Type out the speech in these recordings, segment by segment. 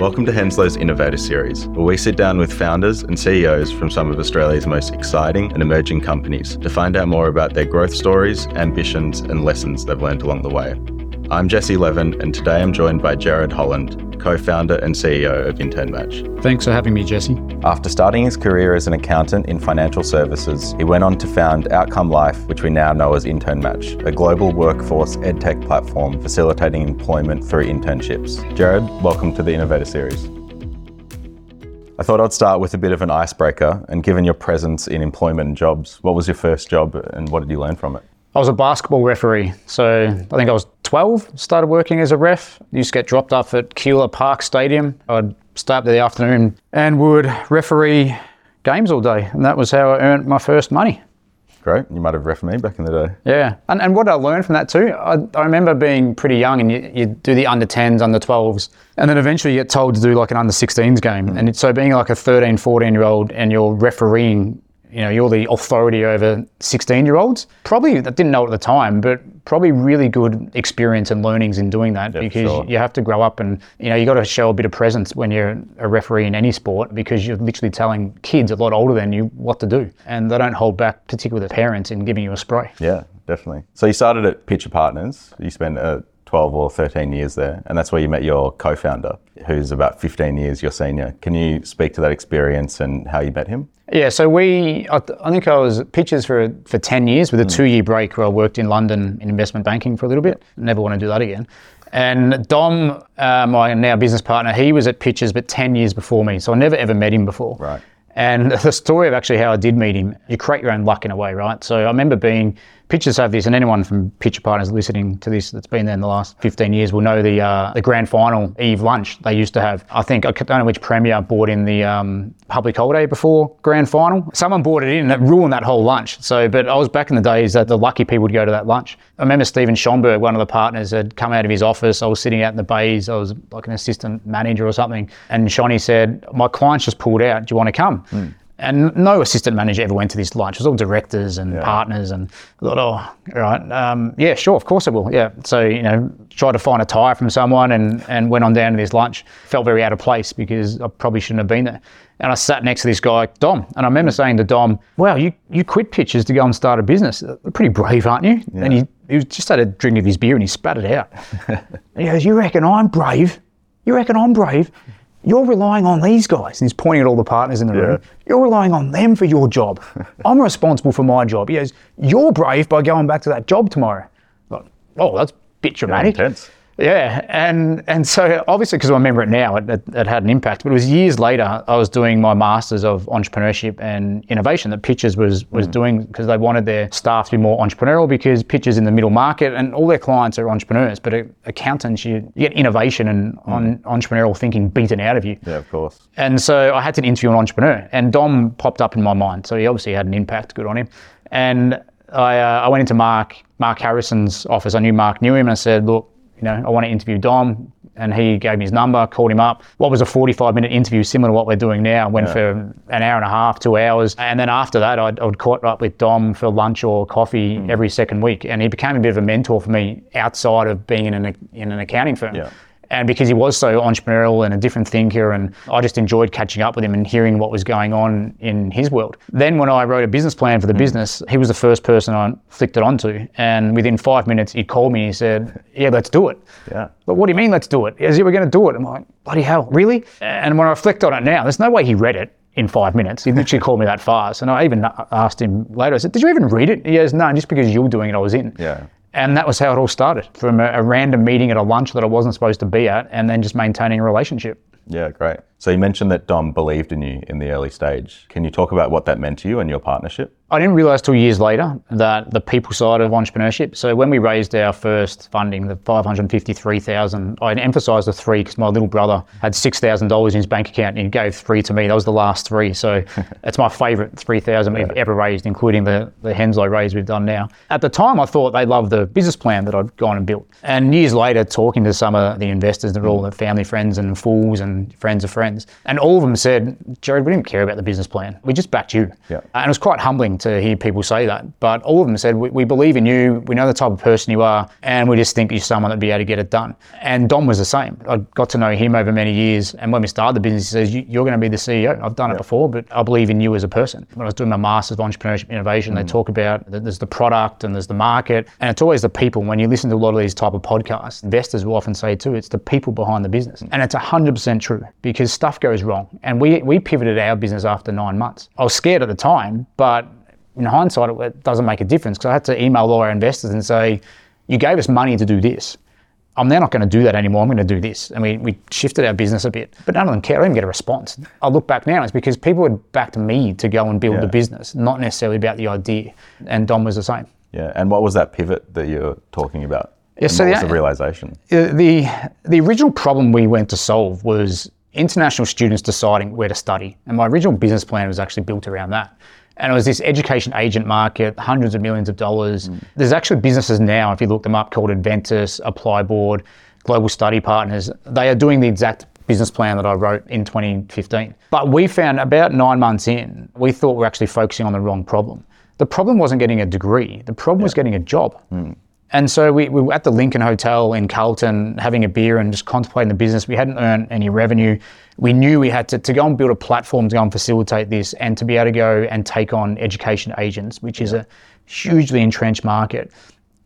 Welcome to Henslow's Innovator Series, where we sit down with founders and CEOs from some of Australia's most exciting and emerging companies to find out more about their growth stories, ambitions, and lessons they've learned along the way. I'm Jesse Levin, and today I'm joined by Gerard Holland, co founder and CEO of InternMatch. Thanks for having me, Jesse. After starting his career as an accountant in financial services, he went on to found Outcome Life, which we now know as InternMatch, a global workforce edtech platform facilitating employment through internships. Gerard, welcome to the Innovator Series. I thought I'd start with a bit of an icebreaker, and given your presence in employment and jobs, what was your first job and what did you learn from it? I was a basketball referee. So I think I was 12, started working as a ref. Used to get dropped off at Keilor Park Stadium. I'd stay up there the afternoon and would referee games all day. And that was how I earned my first money. Great. You might have ref me back in the day. Yeah. And, and what I learned from that too, I, I remember being pretty young and you, you, do the under 10s, under 12s, and then eventually you get told to do like an under 16s game. Mm. And so being like a 13, 14 year old and you're refereeing you know, you're the authority over 16 year olds. Probably, I didn't know at the time, but probably really good experience and learnings in doing that yeah, because sure. you have to grow up and, you know, you got to show a bit of presence when you're a referee in any sport because you're literally telling kids a lot older than you what to do. And they don't hold back, particularly the parents, in giving you a spray. Yeah, definitely. So you started at Pitcher Partners. You spent a 12 or 13 years there, and that's where you met your co founder, who's about 15 years your senior. Can you speak to that experience and how you met him? Yeah, so we, I, th- I think I was at Pitchers for, for 10 years with a mm. two year break where I worked in London in investment banking for a little bit. Never want to do that again. And Dom, uh, my now business partner, he was at Pitchers but 10 years before me. So I never ever met him before. Right. And the story of actually how I did meet him, you create your own luck in a way, right? So I remember being Pitchers have this, and anyone from Pitcher Partners listening to this that's been there in the last 15 years will know the uh, the grand final eve lunch they used to have. I think I don't know which premier bought in the um, public holiday before grand final. Someone bought it in and it ruined that whole lunch. So, but I was back in the days that the lucky people would go to that lunch. I remember Stephen Schomburg, one of the partners, had come out of his office. I was sitting out in the bays. I was like an assistant manager or something, and Shawnee said, "My client's just pulled out. Do you want to come?" Mm. And no assistant manager ever went to this lunch. It was all directors and yeah. partners, and I thought, oh, right, um, yeah, sure, of course I will. Yeah. So you know, tried to find a tire from someone, and and went on down to this lunch. Felt very out of place because I probably shouldn't have been there. And I sat next to this guy, Dom, and I remember saying to Dom, "Wow, you you quit Pitchers to go and start a business. You're pretty brave, aren't you?" Yeah. And he he just had a drink of his beer and he spat it out. he goes, "You reckon I'm brave? You reckon I'm brave?" You're relying on these guys. And he's pointing at all the partners in the yeah. room. You're relying on them for your job. I'm responsible for my job. He goes, You're brave by going back to that job tomorrow. Like, oh, that's a bit dramatic. Yeah, intense. Yeah, and and so obviously because I remember it now, it, it, it, had an impact. But it was years later. I was doing my masters of entrepreneurship and innovation that Pitchers was was mm. doing because they wanted their staff to be more entrepreneurial because Pitchers in the middle market and all their clients are entrepreneurs, but accountants you, you get innovation and mm. on entrepreneurial thinking beaten out of you. Yeah, of course. And so I had to interview an entrepreneur, and Dom popped up in my mind. So he obviously had an impact. Good on him. And I, uh, I went into Mark Mark Harrison's office. I knew Mark knew him, and I said, look you know, I want to interview Dom. And he gave me his number, called him up. What was a 45 minute interview, similar to what we're doing now, went yeah. for an hour and a half, two hours. And then after that, I'd, I'd caught up with Dom for lunch or coffee mm. every second week. And he became a bit of a mentor for me outside of being in an, in an accounting firm. Yeah and because he was so entrepreneurial and a different thinker and I just enjoyed catching up with him and hearing what was going on in his world. Then when I wrote a business plan for the mm. business, he was the first person I flicked it onto and within five minutes he called me and he said, yeah, let's do it. Yeah. But what do you mean let's do it? As if we're going to do it. I'm like, bloody hell, really? And when I reflect on it now, there's no way he read it in five minutes. He literally called me that fast. And I even asked him later, I said, Did you even read it? He goes, No, just because you were doing it, I was in. Yeah. And that was how it all started from a, a, random meeting at a lunch that I wasn't supposed to be at, and then just maintaining a relationship. Yeah, great. So you mentioned that Dom believed in you in the early stage. Can you talk about what that meant to you and your partnership? I didn't realize till years later that the people side of entrepreneurship. So when we raised our first funding, the 553,000, I emphasized the three because my little brother had $6,000 in his bank account and he gave three to me. That was the last three. So it's my favorite 3,000 we've ever raised, including the, the Henslow raise we've done now. At the time, I thought they loved the business plan that I'd gone and built. And years later, talking to some of the investors, they're all the family friends and fools and friends of friends. And all of them said, Gerard, we didn't care about the business plan. We just backed you. Yeah. And it was quite humbling to hear people say that. But all of them said, we, we believe in you, we know the type of person you are, and we just think you're someone that'd be able to get it done. And Dom was the same. I got to know him over many years. And when we started the business, he says, You're going to be the CEO. I've done it before, but I believe in you as a person. When I was doing my Masters of Entrepreneurship Innovation, they mm. talk about that there's the product and there's the market, and it's always the people. When you listen to a lot of these type of podcasts, investors will often say too, it's the people behind the business. And it's 100% true because stuff goes wrong. And we, we pivoted our business after nine months. I was scared at the time, but in hindsight, it doesn't make a difference because I had to email all our investors and say, you gave us money to do this. I'm now not going to do that anymore. I'm going to do this. And we, we shifted our business a bit. But none of them care. I didn't get a response. I look back now, it's because people had backed me to go and build Yeah. the business, not necessarily about the idea. And Dom was the same. Yeah. And what was that pivot that you're talking about? Yeah, so what was the- the realization? The the original problem we went to solve was international students deciding where to study, and my original business plan was actually built around that. And it was this education agent market, hundreds of millions of dollars. Mm. There's actually businesses now, if you look them up, called Adventus, Applyboard, Global Study Partners. They are doing the exact business plan that I wrote in 2015. But we found about nine months in, we thought we're actually focusing on the wrong problem. The problem wasn't getting a degree. The problem was getting a job. Mm. And so we, we were at the Lincoln Hotel in Carlton having a beer and just contemplating the business. We hadn't earned any revenue. We knew we had to, to go and build a platform to go and facilitate this and to be able to go and take on education agents, which is a hugely entrenched market.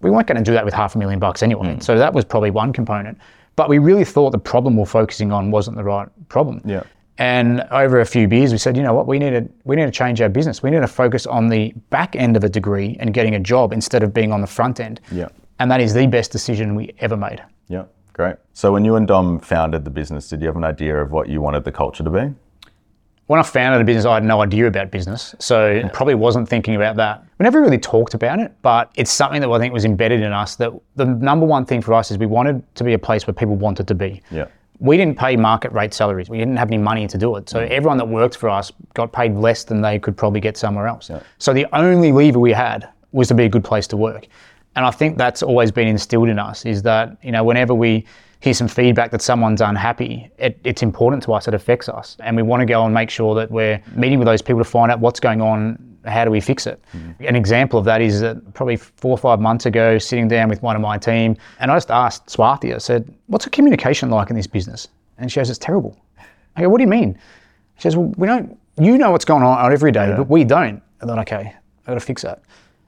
We weren't going to do that with half a million bucks anyway. Mm. So that was probably one component. But we really thought the problem we're focusing on wasn't the right problem. Yeah. And over a few beers, we said, you know what, we need to we need to change our business. We need to focus on the back end of a degree and getting a job instead of being on the front end. Yeah. And that is the best decision we ever made. Yeah. Great. So when you and Dom founded the business, did you have an idea of what you wanted the culture to be? When I founded a business, I had no idea about business, so probably wasn't thinking about that. We never really talked about it, but it's something that I think was embedded in us. That the number one thing for us is we wanted to be a place where people wanted to be. Yeah. We didn't pay market rate salaries. We didn't have any money to do it. So mm. everyone that worked for us got paid less than they could probably get somewhere else. So the only lever we had was to be a good place to work. And I think that's always been instilled in us is that, you know, whenever we hear some feedback that someone's unhappy, it, it's important to us, it affects us. And we want to go and make sure that we're meeting with those people to find out what's going on, how do we fix it? Mm-hmm. An example of that is that probably four or five months ago, sitting down with one of my team, and I just asked Swathi, I said, What's the communication like in this business? And she goes, It's terrible. I go, What do you mean? She says, Well, we don't, you know what's going on every day, but we don't. I thought, Okay, I've got to fix that.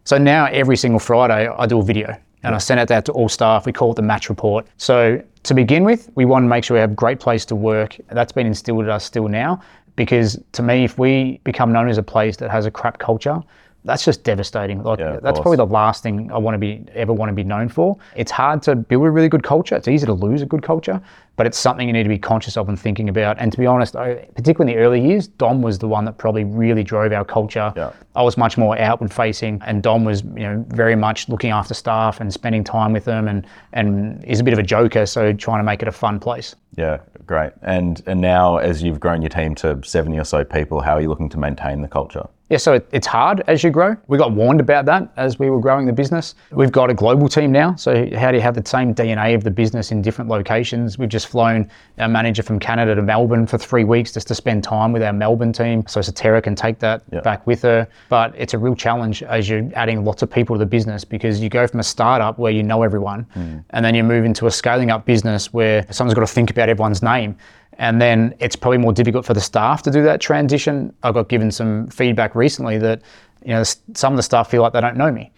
So now every single Friday, I do a video and I send it out to all staff. We call it the match report. So to begin with, we want to make sure we have a great place to work. That's been instilled in us still now because to me, if we become known as a place that has a crap culture, that's just devastating. Like Yeah, that's course. probably the last thing I want to be ever want to be known for. It's hard to build a really good culture. It's easy to lose a good culture, but it's something you need to be conscious of and thinking about. And to be honest, I, particularly in the early years, Dom was the one that probably really drove our culture. Yeah. I was much more outward facing, and Dom was, you know, very much looking after staff and spending time with them, and and is a bit of a joker, so trying to make it a fun place. Yeah, great. And and now as you've grown your team to 70 or so people, how are you looking to maintain the culture? Yeah, so it, it's hard as you grow. We got warned about that as we were growing the business. We've got a global team now. So, how do you have the same DNA of the business in different locations? We've just flown our manager from Canada to Melbourne for three weeks just to spend time with our Melbourne team. So, Satera can take that Yeah. back with her. But it's a real challenge as you're adding lots of people to the business because you go from a startup where you know everyone mm. and then you move into a scaling up business where someone's got to think about everyone's name. And then it's probably more difficult for the staff to do that transition. I got given some feedback recently that, you know, some of the staff feel like they don't know me.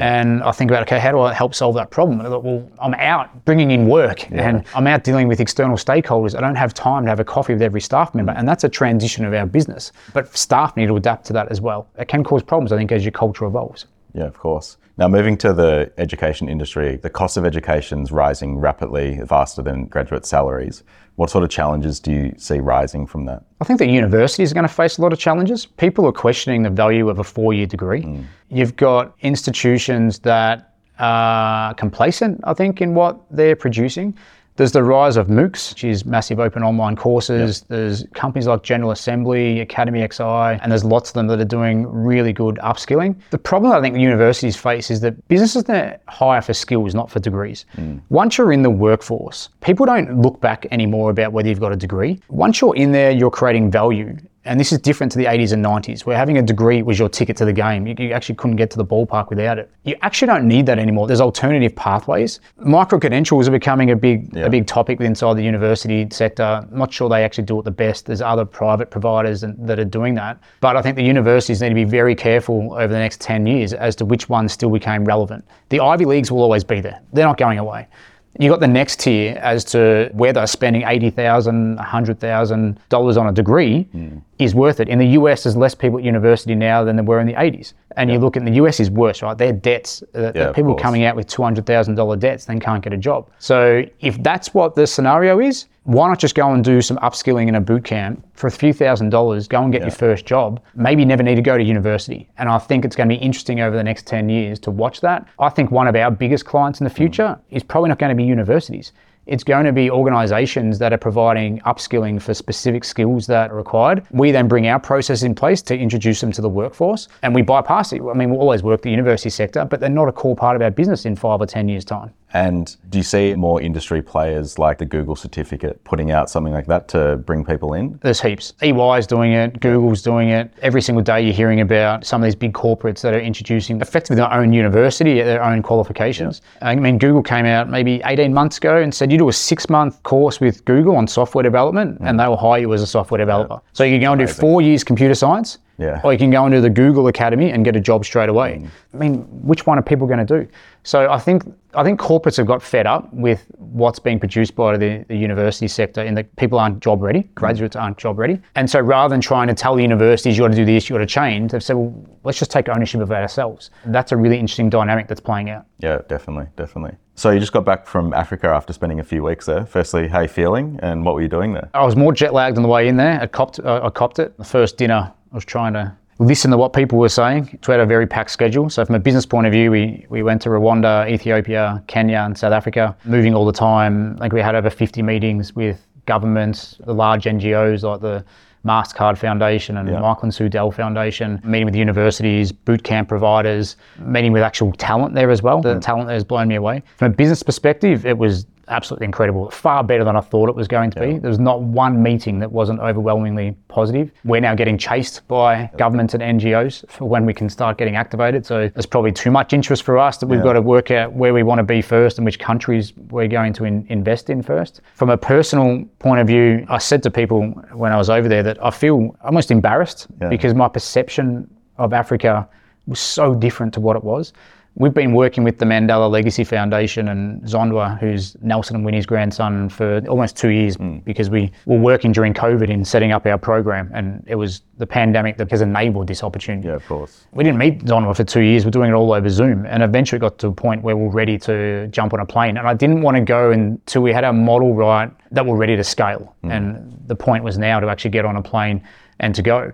And I think about, okay, how do I help solve that problem? And I thought, well, I'm out bringing in work and I'm out dealing with external stakeholders. I don't have time to have a coffee with every staff member. Mm. And that's a transition of our business. But staff need to adapt to that as well. It can cause problems, I think, as your culture evolves. Yeah, of course. Now, moving to the education industry, the cost of education is rising rapidly, faster than graduate salaries. What sort of challenges do you see rising from that? I think that universities are going to face a lot of challenges. People are questioning the value of a four year degree. Hmm. You've got institutions that are complacent, I think, in what they're producing. There's the rise of MOOCs, which is massive open online courses. There's companies like General Assembly, Academy XI, and there's lots of them that are doing really good upskilling. The problem I think universities face is that businesses that hire for skills, not for degrees. Hmm. Once you're in the workforce, people don't look back anymore about whether you've got a degree. Once you're in there, you're creating value And this is different to the 80s and 90s, where having a degree was your ticket to the game. You, you actually couldn't get to the ballpark without it. You actually don't need that anymore. There's alternative pathways. Micro credentials are becoming a big Yeah. a big topic inside the university sector. I'm not sure they actually do it the best. There's other private providers and, that are doing that. But I think the universities need to be very careful over the next 10 years as to which ones still became relevant. The Ivy Leagues will always be there. They're not going away. You got the next tier as to whether spending eighty thousand, hundred thousand dollars on a degree hmm. Is worth it. In the US, there's less people at university now than there were in the eighties. And you look at the US is worse, right? Their debts, uh, Yeah, of people coming out with two hundred thousand dollar debts, then can't get a job. So if that's what the scenario is, why not just go and do some upskilling in a boot camp for a few thousand dollars? Go and get your first job. Maybe never need to go to university. And I think it's going to be interesting over the next ten years to watch that. I think one of our biggest clients in the future is probably not going to be universities. It's going to be organizations that are providing upskilling for specific skills that are required. We then bring our process in place to introduce them to the workforce and we bypass it. I mean, we'll always work the university sector, but they're not a core part of our business in five or 10 years' time. And do you see more industry players like the Google certificate putting out something like that to bring people in? There's heaps. EY is doing it, Google's doing it. Every single day you're hearing about some of these big corporates that are introducing effectively their own university, at their own qualifications. I mean, Google came out maybe 18 months ago and said you do a six month course with Google on software development mm. and they will hire you as a software developer. So you can go and do four years computer science. Yeah. Or you can go do the Google Academy and get a job straight away. Mm. I mean, which one are people going to do? So I think I think corporates have got fed up with what's being produced by the, the university sector in that people aren't job ready, graduates aren't job ready. And so rather than trying to tell the universities you got to do this, you got to change, they've said, well, let's just take ownership of it ourselves. That's a really interesting dynamic that's playing out. Yeah, definitely, definitely. So you just got back from Africa after spending a few weeks there. Firstly, how you feeling and what were you doing there? I was more jet lagged on the way in there. I copped, uh, I copped it. The first dinner, I was trying to listen to what people were saying. We had a very packed schedule. So from a business point of view, we, we went to Rwanda, Ethiopia, Kenya, and South Africa, moving all the time. Like we had over 50 meetings with governments, the large NGOs like the MasterCard Foundation and Yeah. Michael and Sue Dell Foundation, meeting with universities, boot camp providers, meeting with actual talent there as well. The talent there has blown me away. From a business perspective, it was absolutely incredible. Far better than I thought it was going to be. There was not one meeting that wasn't overwhelmingly positive. We're now getting chased by governments and NGOs for when we can start getting activated. So there's probably too much interest for us that we've got to work out where we want to be first and which countries we're going to in, invest in first. From a personal point of view, I said to people when I was over there that I feel almost embarrassed Yeah. because my perception of Africa was so different to what it was. We've been working with the Mandela Legacy Foundation and Zondwa, who's Nelson and Winnie's grandson, for almost two years hmm. because we were working during COVID in setting up our program. And it was the pandemic that has enabled this opportunity. Yeah, of course. We didn't meet Zondwa for two years. We're doing it all over Zoom. And eventually got to a point where we're ready to jump on a plane. And I didn't want to go until we had our model right that we're ready to scale. Hmm. And the point was now to actually get on a plane and to go.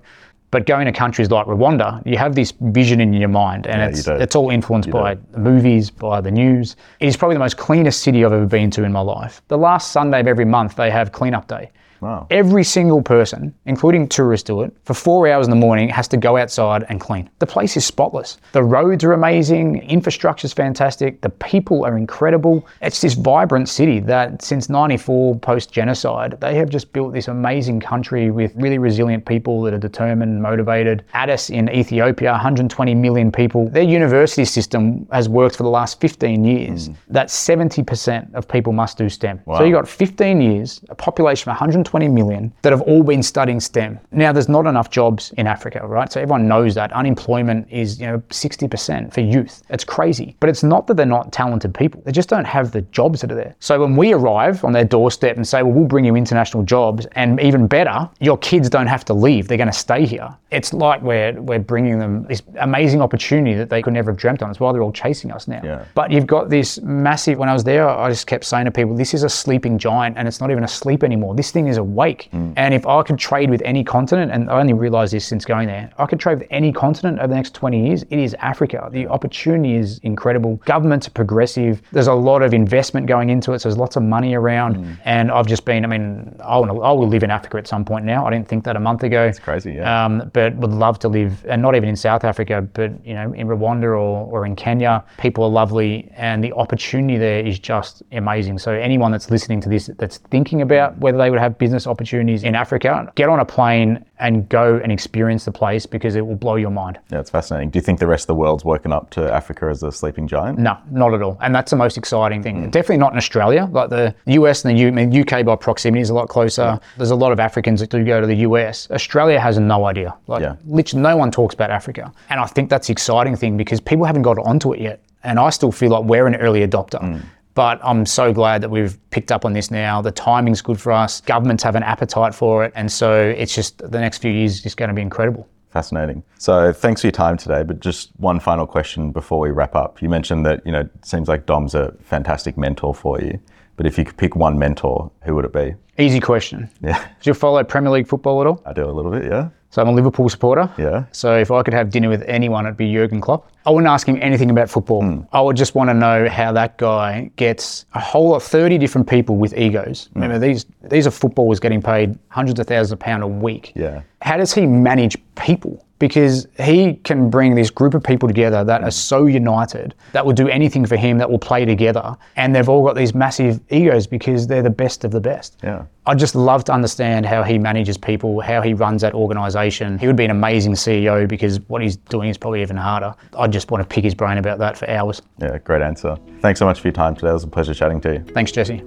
But going to countries like Rwanda, you have this vision in your mind, and Yeah, it's, it's all influenced You by do. the movies, by the news. It is probably the most cleanest city I've ever been to in my life. The last Sunday of every month, they have cleanup day. Wow. Every single person, including tourists, do it for four hours in the morning, has to go outside and clean. The place is spotless. The roads are amazing, infrastructure is fantastic, the people are incredible. It's this vibrant city that since 94 post genocide, they have just built this amazing country with really resilient people that are determined, motivated. Addis in Ethiopia, 120 million people. Their university system has worked for the last 15 years. Hmm. That 70% of people must do STEM. So Wow. you got 15 years, a population of 120 million that have all been studying STEM. Now, there's not enough jobs in Africa, right? So everyone knows that unemployment is, you know, 60% for youth. It's crazy. But it's not that they're not talented people. They just don't have the jobs that are there. So when we arrive on their doorstep and say, well, we'll bring you international jobs, and even better, your kids don't have to leave. They're going to stay here. It's like we're, we're bringing them this amazing opportunity that they could never have dreamt on. It's why they're all chasing us now. Yeah. But you've got this massive. When I was there, I just kept saying to people, "This is a sleeping giant, and it's not even asleep anymore. This thing is awake." Hmm. And if I could trade with any continent, and I only realised this since going there, I could trade with any continent over the next 20 years. It is Africa. The opportunity is incredible. Governments are progressive. There's a lot of investment going into it. So there's lots of money around. Hmm. And I've just been. I mean, I want to. I will live in Africa at some point now. I didn't think that a month ago. It's crazy, yeah. um, but would love to live, and not even in South Africa, but you know, in Rwanda or, or in Kenya. People are lovely, and the opportunity there is just amazing. So anyone that's listening to this, that's thinking about hmm. whether they would have business business opportunities in Africa, get on a plane and go and experience the place because it will blow your mind. Yeah, it's fascinating. Do you think the rest of the world's woken up to Africa as a sleeping giant? No, not at all. And that's the most exciting thing. Definitely not in Australia. Like the US and the U- I mean, UK by proximity is a lot closer. There's a lot of Africans that do go to the US. Australia has no idea. Like Yeah. literally no one talks about Africa. And I think that's the exciting thing because people haven't got onto it yet. And I still feel like we're an early adopter. Mm. But I'm so glad that we've picked up on this now. The timing's good for us. Governments have an appetite for it. And so it's just the next few years is just going to be incredible. Fascinating. So thanks for your time today. But just one final question before we wrap up. You mentioned that you know it seems like Dom's a fantastic mentor for you. But if you could pick one mentor, who would it be? Easy question. Yeah, Do you follow Premier League football at all? I do a little bit. Yeah, So I'm a Liverpool supporter. yeah. So if I could have dinner with anyone, it'd be Jurgen Klopp. I wouldn't ask him anything about football. Hmm. I would just want to know how that guy gets a whole lot, 30 different people with egos. Hmm. Remember, these these are footballers getting paid hundreds of thousands of pounds a week. Yeah. How does he manage people? Because he can bring this group of people together that are so united that will do anything for him, that will play together, and they've all got these massive egos because they're the best of the best. Yeah. I'd just love to understand how he manages people, how he runs that organization. He would be an amazing CEO because what he's doing is probably even harder. I'd just want to pick his brain about that for hours. Yeah, great answer. Thanks so much for your time today. It was a pleasure chatting to you. Thanks, Jesse.